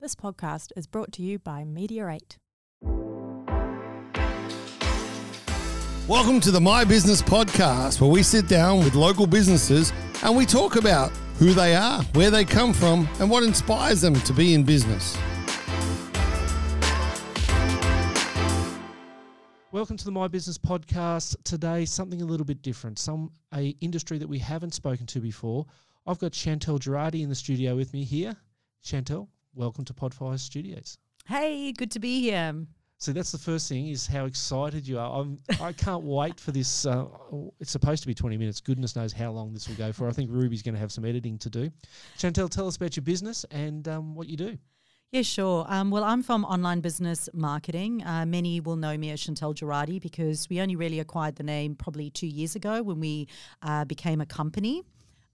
This podcast is brought to you by Media 8. Welcome to the My Business Podcast, where we sit down with local businesses and we talk about who they are, where they come from, and what inspires them to be in business. Welcome to the My Business Podcast. Today, something a little bit different, some a industry that we haven't spoken to before. I've got Chantal Gerardy in the studio with me here. Chantal, welcome to Podfire Studios. Hey, good to be here. So that's the first thing is how excited you are. I'm, I can't wait for this. Uh, it's supposed to be 20 minutes. Goodness knows how long this will go for. I think Ruby's going to have some editing to do. Chantal, tell us about your business and um, what you do. Yeah, sure. Um, well, I'm from online business marketing. Uh, many will know me as Chantal Gerardy because we only really acquired the name probably two years ago when we uh, became a company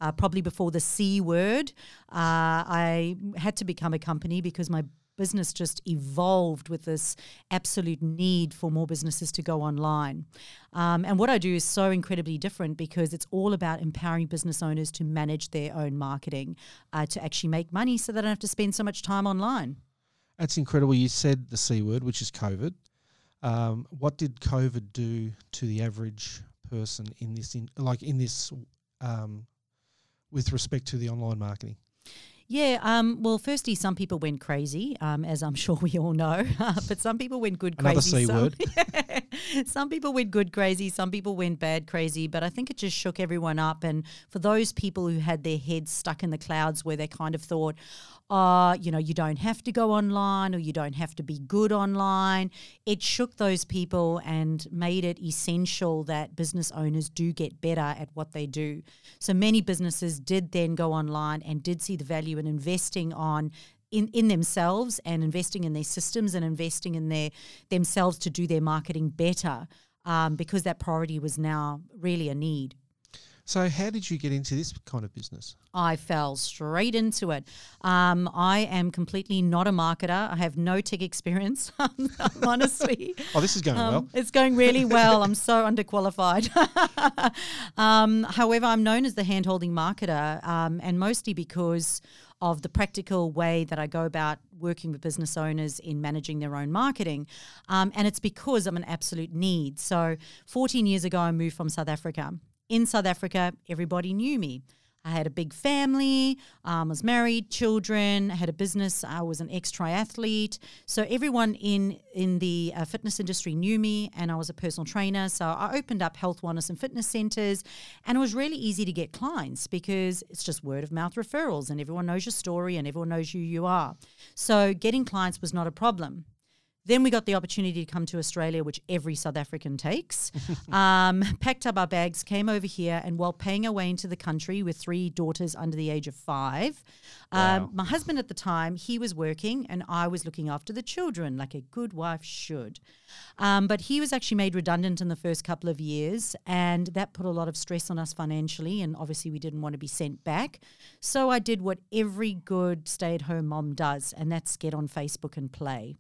uh, probably before the C word. Uh, I had to become a company because my business just evolved with this absolute need for more businesses to go online. Um, and what I do is so incredibly different because it's all about empowering business owners to manage their own marketing, uh, to actually make money so they don't have to spend so much time online. That's incredible. You said the C word, which is COVID. Um, what did COVID do to the average person in this, in, like in this um, with respect to the online marketing? Yeah, um, well, firstly, some people went crazy, um, as I'm sure we all know, but some people went good Another crazy. C some, word. some people went good crazy, some people went bad crazy, but I think it just shook everyone up. And for those people who had their heads stuck in the clouds where they kind of thought, uh, you know, you don't have to go online or you don't have to be good online. It shook those people and made it essential that business owners do get better at what they do. So many businesses did then go online and did see the value in investing on in, in themselves and investing in their systems and investing in their themselves to do their marketing better um, because that priority was now really a need. So, how did you get into this kind of business? I fell straight into it. Um, I am completely not a marketer. I have no tech experience, honestly. Oh, this is going Um, well. It's going really well. I'm so underqualified. um, however, I'm known as the hand holding marketer, um, and mostly because of the practical way that I go about working with business owners in managing their own marketing. Um, and it's because I'm an absolute need. So, 14 years ago, I moved from South Africa. In South Africa, everybody knew me. I had a big family, um, was married, children, had a business. I was an ex triathlete, so everyone in in the uh, fitness industry knew me, and I was a personal trainer. So I opened up health, wellness, and fitness centers, and it was really easy to get clients because it's just word of mouth referrals, and everyone knows your story, and everyone knows who you are. So getting clients was not a problem. Then we got the opportunity to come to Australia, which every South African takes. um, packed up our bags, came over here, and while paying our way into the country with three daughters under the age of five, Wow. um, my husband at the time he was working, and I was looking after the children like a good wife should. Um, but he was actually made redundant in the first couple of years, and that put a lot of stress on us financially. And obviously, we didn't want to be sent back. So I did what every good stay-at-home mom does, and that's get on Facebook and play.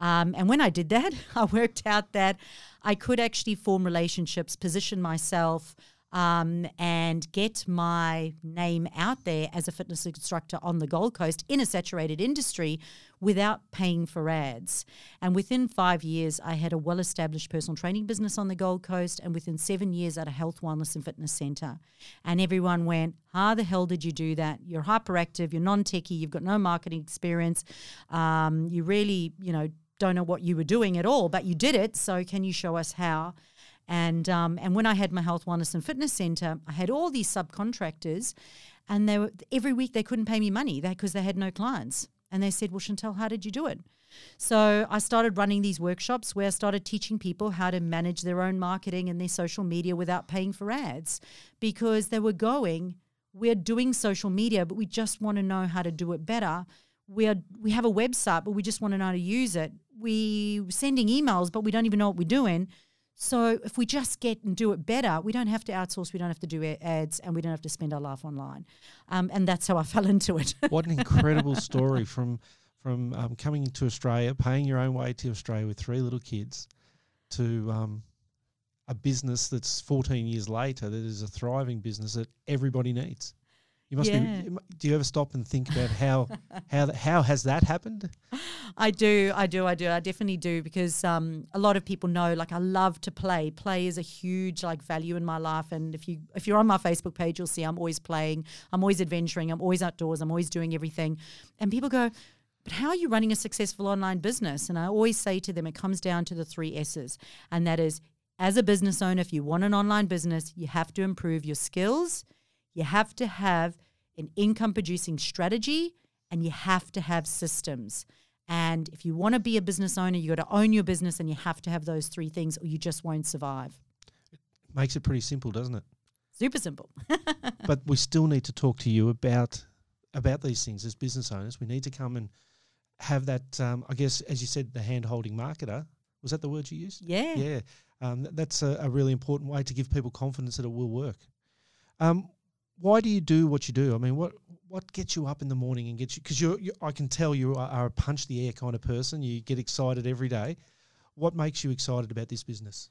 Um, and when I did that, I worked out that I could actually form relationships, position myself, um, and get my name out there as a fitness instructor on the Gold Coast in a saturated industry without paying for ads. And within five years, I had a well established personal training business on the Gold Coast. And within seven years, at a health, wellness, and fitness center. And everyone went, How the hell did you do that? You're hyperactive, you're non techie, you've got no marketing experience. Um, you really, you know, don't know what you were doing at all, but you did it. So can you show us how? And um, and when I had my health, wellness, and fitness center, I had all these subcontractors, and they were every week they couldn't pay me money because they had no clients. And they said, "Well, Chantal, how did you do it?" So I started running these workshops where I started teaching people how to manage their own marketing and their social media without paying for ads, because they were going, "We're doing social media, but we just want to know how to do it better." we are we have a website but we just want to know how to use it we sending emails but we don't even know what we're doing. So if we just get and do it better we don't have to outsource we don't have to do ads and we don't have to spend our life online. Um, and that's how i fell into it. What an incredible story from from um, coming to Australia, paying your own way to Australia with three little kids, to um, a business that's 14 years later that is a thriving business that everybody needs. You must Yeah. be. Do you ever stop and think about how how how has that happened? I do, I do, I do. I definitely do because um, a lot of people know. Like, I love to play. Play is a huge like value in my life, and if you if you're on my Facebook page, you'll see I'm always playing. I'm always adventuring. I'm always outdoors. I'm always doing everything. And people go, "But how are you running a successful online business?" And I always say to them, it comes down to the three S's, and that is, as a business owner, if you want an online business, you have to improve your skills. You have to have an income producing strategy and you have to have systems. And if you want to be a business owner, you got to own your business and you have to have those three things or you just won't survive. Makes it pretty simple, doesn't it? Super simple. but we still need to talk to you about about these things as business owners. We need to come and have that. Um, I guess, as you said, the hand holding marketer was that the word you used? Yeah. Yeah, um, that's a, a really important way to give people confidence that it will work. Um, why do you do what you do? I mean, what what gets you up in the morning and gets you? Because you're, you I can tell you are, a punch the air kind of person. You get excited every day. What makes you excited about this business?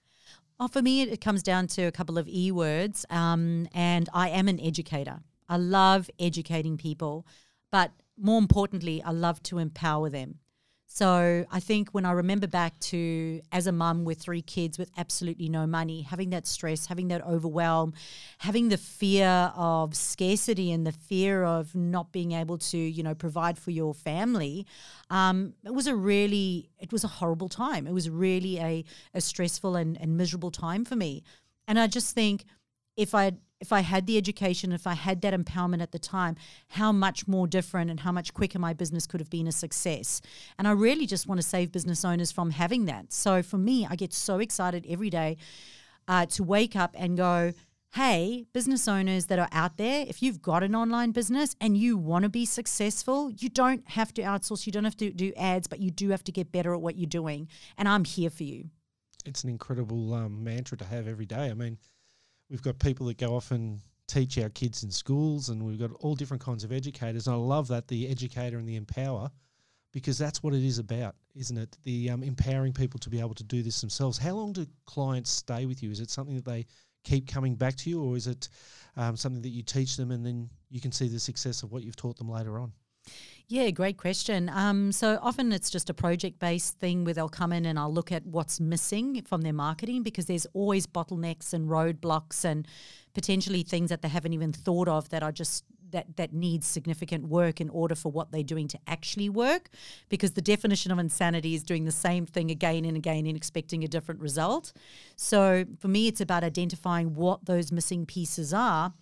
Oh, for me, it, it comes down to a couple of E words. Um, and I am an educator. I love educating people, but more importantly, I love to empower them. So I think when I remember back to as a mum with three kids with absolutely no money, having that stress, having that overwhelm, having the fear of scarcity and the fear of not being able to, you know, provide for your family, um, it was a really, it was a horrible time. It was really a, a stressful and, and miserable time for me. And I just think if I if I had the education, if I had that empowerment at the time, how much more different and how much quicker my business could have been a success. And I really just want to save business owners from having that. So for me, I get so excited every day uh, to wake up and go, hey, business owners that are out there, if you've got an online business and you want to be successful, you don't have to outsource, you don't have to do ads, but you do have to get better at what you're doing. And I'm here for you. It's an incredible um, mantra to have every day. I mean, we've got people that go off and teach our kids in schools, and we've got all different kinds of educators. And I love that the educator and the empower, because that's what it is about, isn't it? The um, empowering people to be able to do this themselves. How long do clients stay with you? Is it something that they keep coming back to you, or is it um, something that you teach them and then you can see the success of what you've taught them later on? Yeah, great question. Um, so often it's just a project based thing where they'll come in and I'll look at what's missing from their marketing because there's always bottlenecks and roadblocks and potentially things that they haven't even thought of that are just that that needs significant work in order for what they're doing to actually work because the definition of insanity is doing the same thing again and again and expecting a different result. So for me it's about identifying what those missing pieces are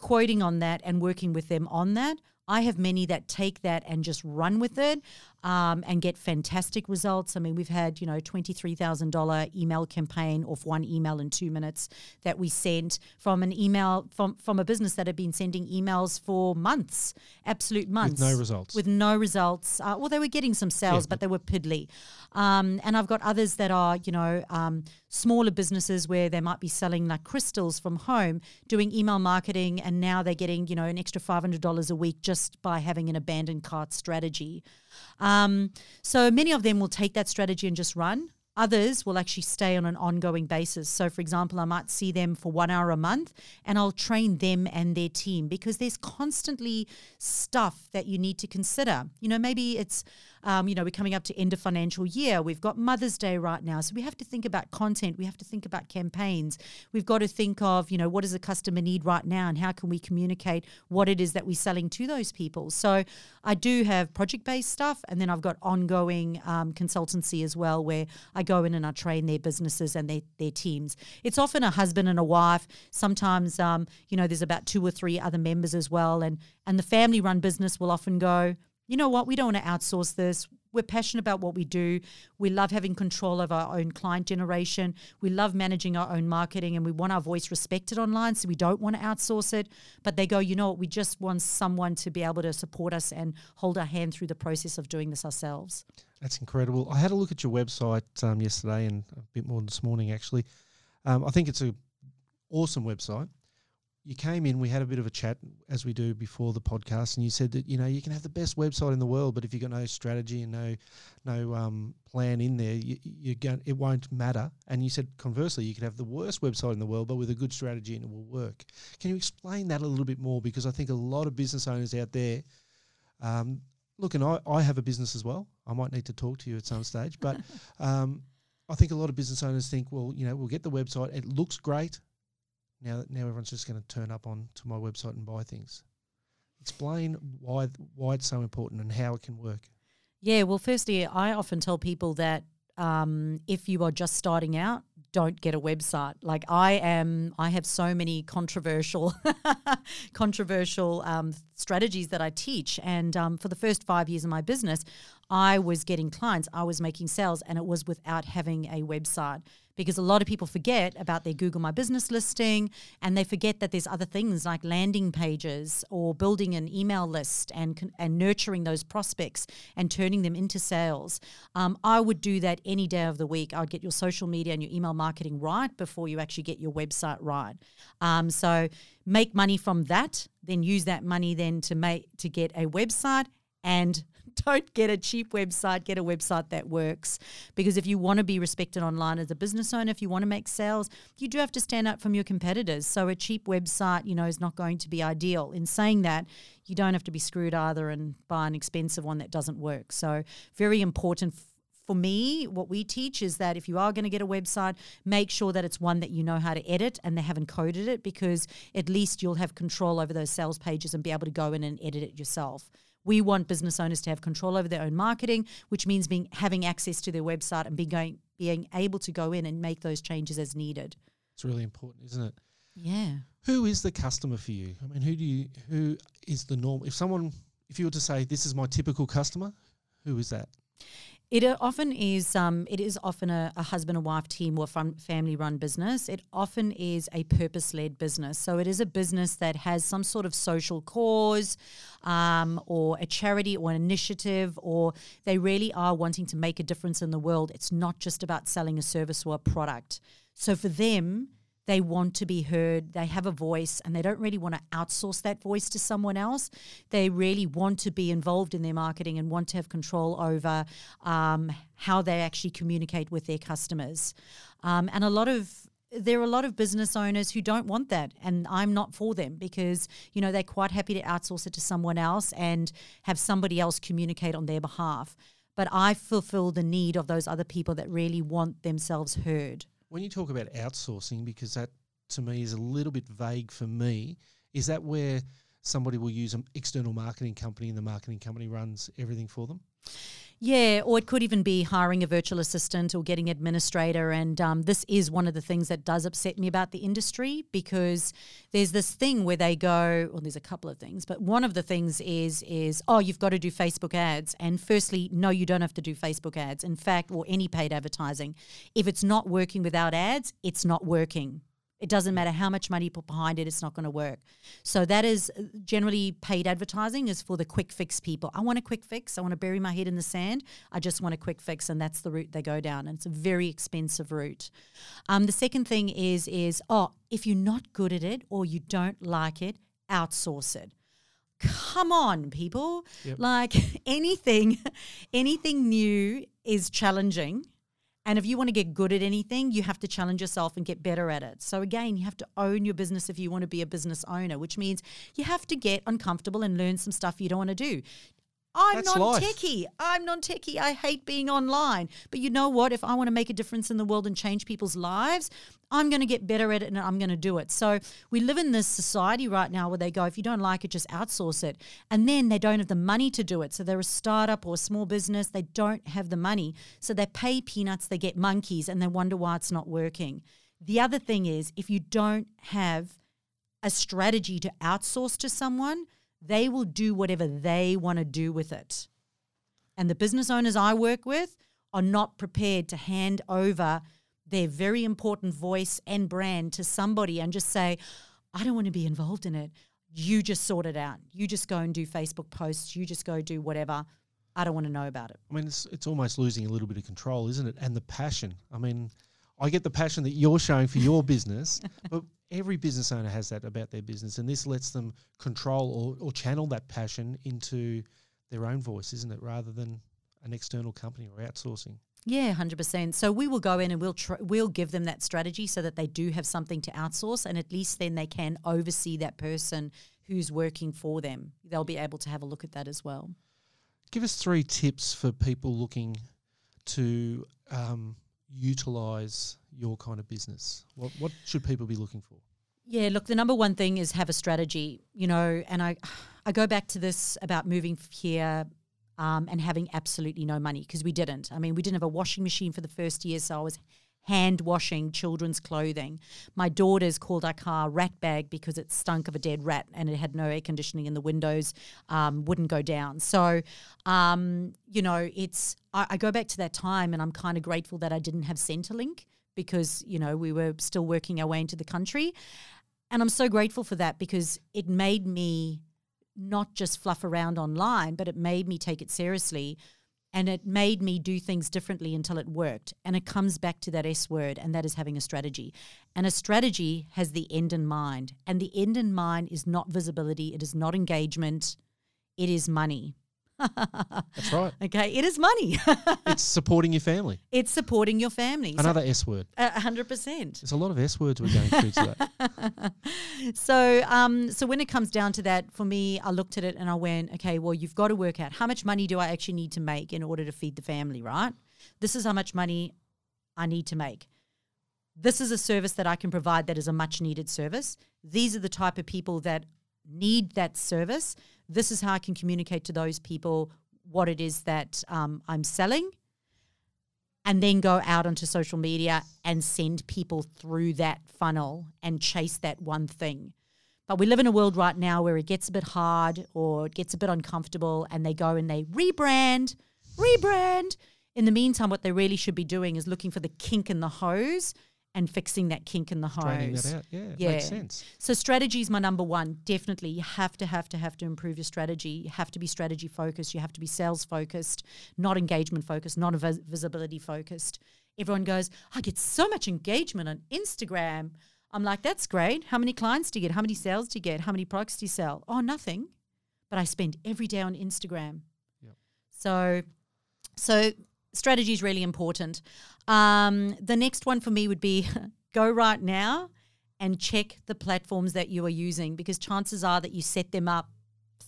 quoting on that and working with them on that. I have many that take that and just run with it um, and get fantastic results. I mean, we've had, you know, $23,000 email campaign off one email in two minutes that we sent from an email from, from a business that had been sending emails for months, absolute months. With no results. With no results. Uh, well, they were getting some sales, but they were piddly. Um, and I've got others that are, you know, um, smaller businesses where they might be selling like crystals from home, doing email marketing, and now they're getting, you know, an extra $500 a week just by having an abandoned cart strategy. Um, so many of them will take that strategy and just run. Others will actually stay on an ongoing basis. So, for example, I might see them for one hour a month and I'll train them and their team because there's constantly stuff that you need to consider. You know, maybe it's, um, you know, we're coming up to end of financial year. We've got Mother's Day right now. So we have to think about content. We have to think about campaigns. We've got to think of, you know, what does a customer need right now and how can we communicate what it is that we're selling to those people. So I do have project based stuff and then I've got ongoing um, consultancy as well where I go in and I train their businesses and their, their teams. It's often a husband and a wife. Sometimes, um, you know, there's about two or three other members as well. And, and the family run business will often go, you know what, we don't want to outsource this. We're passionate about what we do. We love having control of our own client generation. We love managing our own marketing and we want our voice respected online. So we don't want to outsource it. But they go, you know what, we just want someone to be able to support us and hold our hand through the process of doing this ourselves. That's incredible. I had a look at your website um, yesterday and a bit more this morning actually. Um, I think it's a awesome website. You came in, we had a bit of a chat as we do before the podcast, and you said that you know you can have the best website in the world, but if you've got no strategy and no no um, plan in there, you, you going it won't matter. And you said conversely, you could have the worst website in the world, but with a good strategy and it will work. Can you explain that a little bit more? Because I think a lot of business owners out there. Um, look, and I, I have a business as well. I might need to talk to you at some stage, but um, I think a lot of business owners think, well, you know, we'll get the website. It looks great. Now, now everyone's just going to turn up on to my website and buy things. Explain why why it's so important and how it can work. Yeah, well, firstly, I often tell people that um, if you are just starting out, don't get a website. Like I am, I have so many controversial, controversial um, strategies that I teach. And um, for the first five years of my business, I was getting clients, I was making sales, and it was without having a website because a lot of people forget about their Google My Business listing and they forget that there's other things like landing pages or building an email list and, and nurturing those prospects and turning them into sales. Um, I would do that any day of the week. I would get your social media and your email marketing right before you actually get your website right. Um, so make money from that, then use that money then to make to get a website and don't get a cheap website, get a website that works. Because if you want to be respected online as a business owner, if you want to make sales, you do have to stand up from your competitors. So a cheap website, you know, is not going to be ideal. In saying that, you don't have to be screwed either and buy an expensive one that doesn't work. So very important for me, what we teach is that if you are going to get a website, make sure that it's one that you know how to edit and they haven't coded it because at least you'll have control over those sales pages and be able to go in and edit it yourself. We want business owners to have control over their own marketing, which means being having access to their website and being going, being able to go in and make those changes as needed. It's really important, isn't it? Yeah. Who is the customer for you? I mean, who do you who is the norm? If someone, if you were to say this is my typical customer, who is that? It uh, often is. Um, it is often a, a husband and wife team or fam- family-run business. It often is a purpose-led business. So it is a business that has some sort of social cause, um, or a charity or an initiative, or they really are wanting to make a difference in the world. It's not just about selling a service or a product. So for them, they want to be heard, they have a voice, and they don't really want to outsource that voice to someone else. They really want to be involved in their marketing and want to have control over um, how they actually communicate with their customers. Um, and a lot of there are a lot of business owners who don't want that and I'm not for them because you know they're quite happy to outsource it to someone else and have somebody else communicate on their behalf but I fulfill the need of those other people that really want themselves heard. When you talk about outsourcing, because that to me is a little bit vague for me, is that where somebody will use an external marketing company and the marketing company runs everything for them? Yeah, or it could even be hiring a virtual assistant or getting administrator. And um, this is one of the things that does upset me about the industry because there's this thing where they go, well, there's a couple of things, but one of the things is is oh, you've got to do Facebook ads. And firstly, no, you don't have to do Facebook ads. In fact, or any paid advertising, if it's not working without ads, it's not working. It doesn't matter how much money you put behind it, it's not going to work. So that is uh, generally paid advertising is for the quick fix people. I want a quick fix. I want to bury my head in the sand. I just want a quick fix, and that's the route they go down. And it's a very expensive route. Um, the second thing is is oh, if you're not good at it or you don't like it, outsource it come on people yep. like anything anything new is challenging and if you want to get good at anything, you have to challenge yourself and get better at it. So, again, you have to own your business if you want to be a business owner, which means you have to get uncomfortable and learn some stuff you don't want to do. I'm non techie. I'm non techie. I hate being online. But you know what? If I want to make a difference in the world and change people's lives, I'm going to get better at it and I'm going to do it. So we live in this society right now where they go, if you don't like it, just outsource it. And then they don't have the money to do it. So they're a startup or a small business. They don't have the money. So they pay peanuts, they get monkeys, and they wonder why it's not working. The other thing is, if you don't have a strategy to outsource to someone, they will do whatever they want to do with it. And the business owners I work with are not prepared to hand over their very important voice and brand to somebody and just say, I don't want to be involved in it. You just sort it out. You just go and do Facebook posts. You just go do whatever. I don't want to know about it. I mean, it's, it's almost losing a little bit of control, isn't it? And the passion. I mean, I get the passion that you're showing for your business, but every business owner has that about their business, and this lets them control or, or channel that passion into their own voice, isn't it? Rather than an external company or outsourcing. Yeah, hundred percent. So we will go in and we'll tr- we'll give them that strategy so that they do have something to outsource, and at least then they can oversee that person who's working for them. They'll be able to have a look at that as well. Give us three tips for people looking to um, utilize your kind of business. What what should people be looking for? Yeah, look, the number one thing is have a strategy, you know, and I I go back to this about moving here um, and having absolutely no money because we didn't. I mean, we didn't have a washing machine for the first year, so I was hand washing children's clothing. My daughters called our car rat bag because it stunk of a dead rat and it had no air conditioning and the windows um, wouldn't go down. So, um, you know, it's I, I, go back to that time and I'm kind of grateful that I didn't have Centrelink because you know we were still working our way into the country, and I'm so grateful for that because it made me not just fluff around online, but it made me take it seriously and it made me do things differently until it worked. And it comes back to that S word, and that is having a strategy. And a strategy has the end in mind. And the end in mind is not visibility, it is not engagement, it is money. That's right. Okay, it is money. it's supporting your family. It's supporting your family. Another so, S word. A hundred percent. There's a lot of S words we're going through today. so, um, so when it comes down to that, for me, I looked at it and I went, okay, well, you've got to work out how much money do I actually need to make in order to feed the family, right? This is how much money I need to make. This is a service that I can provide that is a much needed service. These are the type of people that need that service this is how I can communicate to those people what it is that um, I'm selling, and then go out onto social media and send people through that funnel and chase that one thing. But we live in a world right now where it gets a bit hard or it gets a bit uncomfortable, and they go and they rebrand, rebrand. In the meantime, what they really should be doing is looking for the kink in the hose and fixing that kink in the hose. Yeah, yeah. makes sense. So strategy is my number one. Definitely, you have to have to have to improve your strategy. You have to be strategy focused. You have to be sales focused, not engagement focused, not vis- visibility focused. Everyone goes, I get so much engagement on Instagram. I'm like, that's great. How many clients do you get? How many sales do you get? How many products do you sell? Oh, nothing. But I spend every day on Instagram. Yep. So, so strategy is really important. Um, the next one for me would be go right now and check the platforms that you are using because chances are that you set them up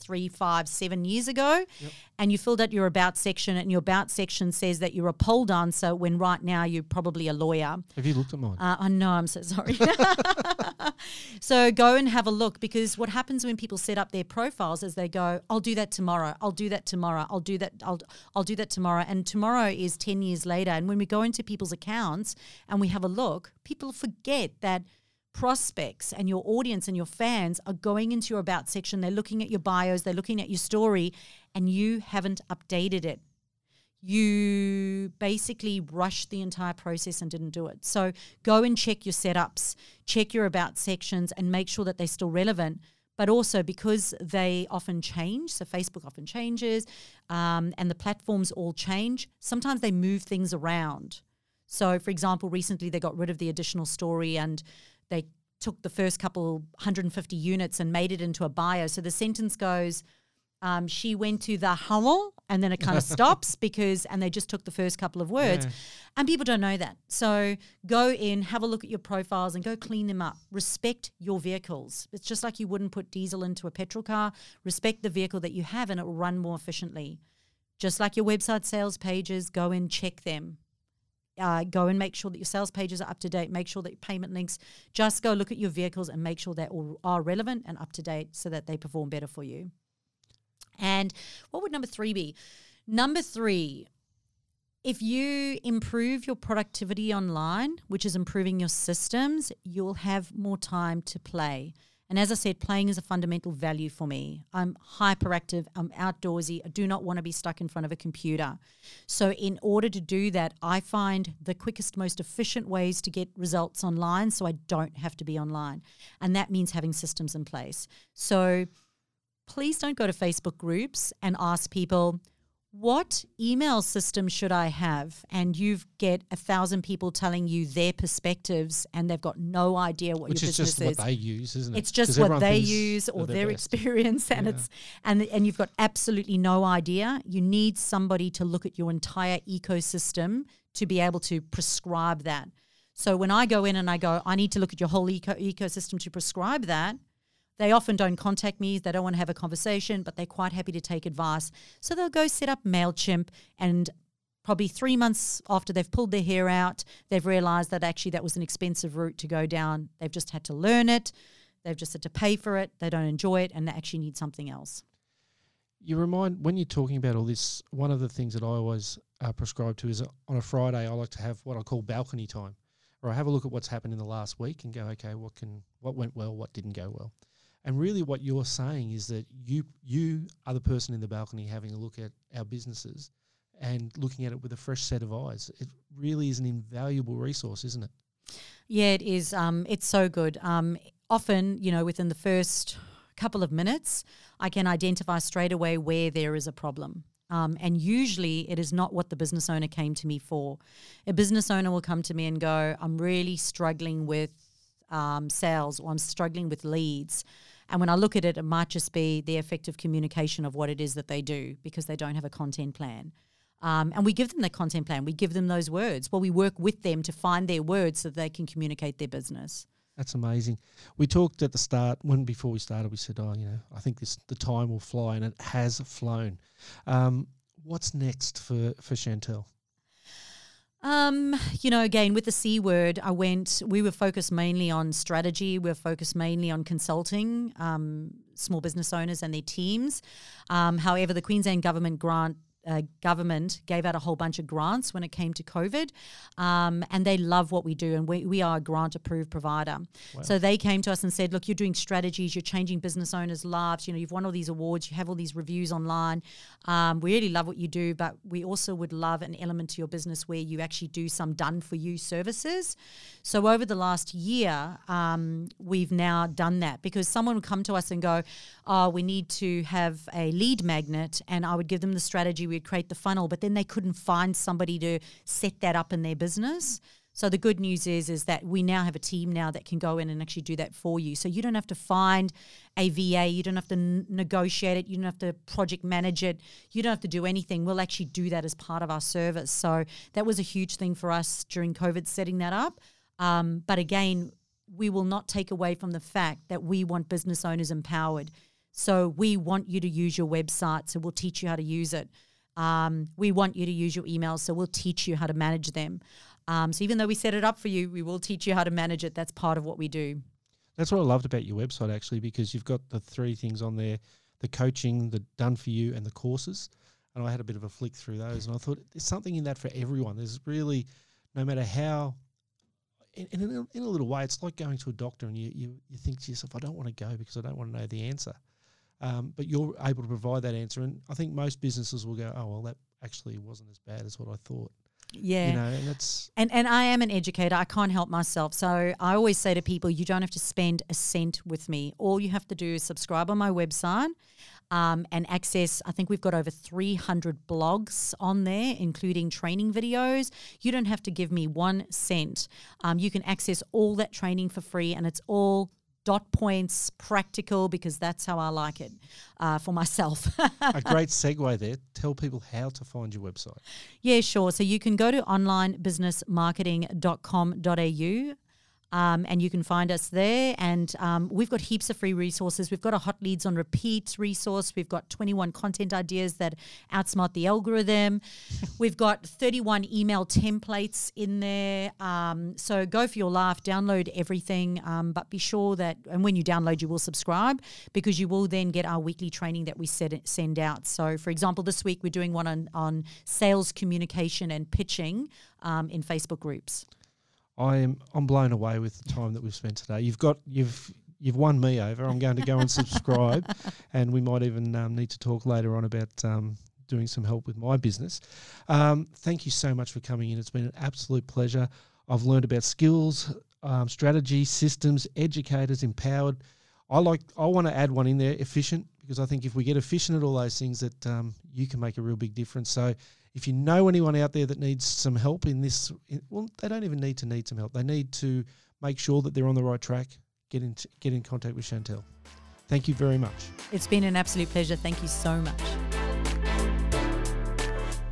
three, five, seven years ago, yep. and you filled out your about section, and your about section says that you're a pole dancer when right now you're probably a lawyer. Have you looked at mine? Uh, I know, I'm so sorry. so go and have a look because what happens when people set up their profiles is they go, "I'll do that tomorrow. I'll do that tomorrow. I'll do that. I'll I'll do that tomorrow." And tomorrow is ten years later, and when we go into people's accounts and we have a look, people forget that prospects and your audience and your fans are going into your about section. They're looking at your bios, they're looking at your story, and you haven't updated it. You basically rushed the entire process and didn't do it. So go and check your setups, check your about sections, and make sure that they're still relevant. But also because they often change, so Facebook often changes, um, and the platforms all change, sometimes they move things around. So, for example, recently they got rid of the additional story and they took the first couple 150 units and made it into a bio. So the sentence goes, um, she went to the Hummel, and then it kind of stops because, and they just took the first couple of words. Yeah. And people don't know that. So go in, have a look at your profiles, and go clean them up. Respect your vehicles. It's just like you wouldn't put diesel into a petrol car. Respect the vehicle that you have, and it will run more efficiently. Just like your website sales pages, go and check them uh, go and make sure that your sales pages are up to date. Make sure that your payment links. Just go look at your vehicles and make sure they all are relevant and up to date so that they perform better for you. And what would number three be? Number three, if you improve your productivity online, which is improving your systems, you'll have more time to play. And as I said, playing is a fundamental value for me. I'm hyperactive, I'm outdoorsy, I do not want to be stuck in front of a computer. So, in order to do that, I find the quickest, most efficient ways to get results online so I don't have to be online. And that means having systems in place. So, please don't go to Facebook groups and ask people, what email system should I have? And you get a thousand people telling you their perspectives, and they've got no idea what Which your is business just is. what they use, isn't it? It's just what they use or their best. experience, and Yeah. it's and and you've got absolutely no idea. You need somebody to look at your entire ecosystem to be able to prescribe that. So when I go in and I go, I need to look at your whole eco- ecosystem to prescribe that. They often don't contact me. They don't want to have a conversation, but they're quite happy to take advice. So they'll go set up Mailchimp and probably three months after they've pulled their hair out, they've realized that actually that was an expensive route to go down. They've just had to learn it. They've just had to pay for it. They don't enjoy it and they actually need something else. You remind when you're talking about all this. One of the things that I always uh, prescribe to is on a Friday I like to have what I call balcony time, where I have a look at what's happened in the last week and go, okay, what can what went well, what didn't go well, and really what you're saying is that you you are the person in the balcony having a look at our businesses and looking at it with a fresh set of eyes. It really is an invaluable resource, isn't it? Yeah, it is. Um, it's so good. Um, often, you know, within the first couple of minutes, I can identify straight away where there is a problem. Um, and usually it is not what the business owner came to me for. A business owner will come to me and go, I'm really struggling with um, sales or I'm struggling with leads. And when I look at it, it might just be the effective communication of what it is that they do because they don't have a content plan. Um, and we give them the content plan. We give them those words. Well, we work with them to find their words so they can communicate their business. That's amazing. We talked at the start when before we started. We said, "Oh, you know, I think this the time will fly," and it has flown. Um, what's next for for Chantal? Um, you know, again with the C word, I went. We were focused mainly on strategy. We were focused mainly on consulting um, small business owners and their teams. Um, however, the Queensland government grant. Uh, government gave out a whole bunch of grants when it came to COVID, um, and they love what we do, and we, we are a grant approved provider. So they came to us and said, "Look, you're doing strategies, you're changing business owners' lives. You know, you've won all these awards, you have all these reviews online. Um, we really love what you do, but we also would love an element to your business where you actually do some done for you services. So over the last year, um, we've now done that because someone would come to us and go, "Oh, we need to have a lead magnet," and I would give them the strategy. We'd create the funnel, but then they couldn't find somebody to set that up in their business. So the good news is is that we now have a team now that can go in and actually do that for you. So you don't have to find a VA, you don't have to n- negotiate it, you don't have to project manage it, you don't have to do anything. We'll actually do that as part of our service. So that was a huge thing for us during COVID, setting that up. Um, but again, we will not take away from the fact that we want business owners empowered. So we want you to use your website, so we'll teach you how to use it. Um, we want you to use your emails, so we'll teach you how to manage them. Um, so even though we set it up for you, we will teach you how to manage it. That's part of what we do. That's what I loved about your website actually, because you've got the three things on there: the coaching, the done for you, and the courses. And I had a bit of a flick through those, and I thought there's something in that for everyone. There's really, no matter how, in, in, a, in a little way, it's like going to a doctor and you, you, you think to yourself, I don't want to go because I don't want to know the answer. Um, but you're able to provide that answer. And I think most businesses will go, oh, well, that actually wasn't as bad as what I thought. Yeah. You know, and that's, And and I am an educator. I can't help myself. So I always say to people, you don't have to spend a cent with me. All you have to do is subscribe on my website um, and access. I think we've got over 300 blogs on there, including training videos. You don't have to give me one cent. Um, you can access all that training for free, and it's all dot points, practical, because that's how I like it uh, for myself. a great segue there. Tell people how to find your website. Yeah, sure. So you can go to onlinebusinessmarketing.com.au. Um, and you can find us there. And um, we've got heaps of free resources. We've got a hot leads on repeat resource. We've got 21 content ideas that outsmart the algorithm. We've got 31 email templates in there. Um, so go for your laugh, download everything. Um, but be sure that, and when you download, you will subscribe because you will then get our weekly training that we set, send out. So, for example, this week we're doing one on, on sales communication and pitching um, in Facebook groups. I am I'm blown away with the time that we've spent today. You've got you've you've won me over. I'm going to go and subscribe, and we might even um, need to talk later on about um, doing some help with my business. Um, thank you so much for coming in. It's been an absolute pleasure. I've learned about skills, um, strategy, systems, educators, empowered. I like. I want to add one in there: efficient, because I think if we get efficient at all those things, that um, you can make a real big difference. So if you know anyone out there that needs some help in this, well, they don't even need to need some help. They need to make sure that they're on the right track. Get in get in contact with Chantal. Thank you very much. It's been an absolute pleasure. Thank you so much.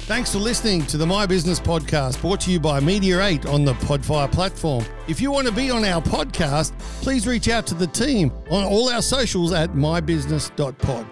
Thanks for listening to the My Business Podcast brought to you by Media 8 on the Podfire platform. If you want to be on our podcast, please reach out to the team on all our socials at mybusiness.pod.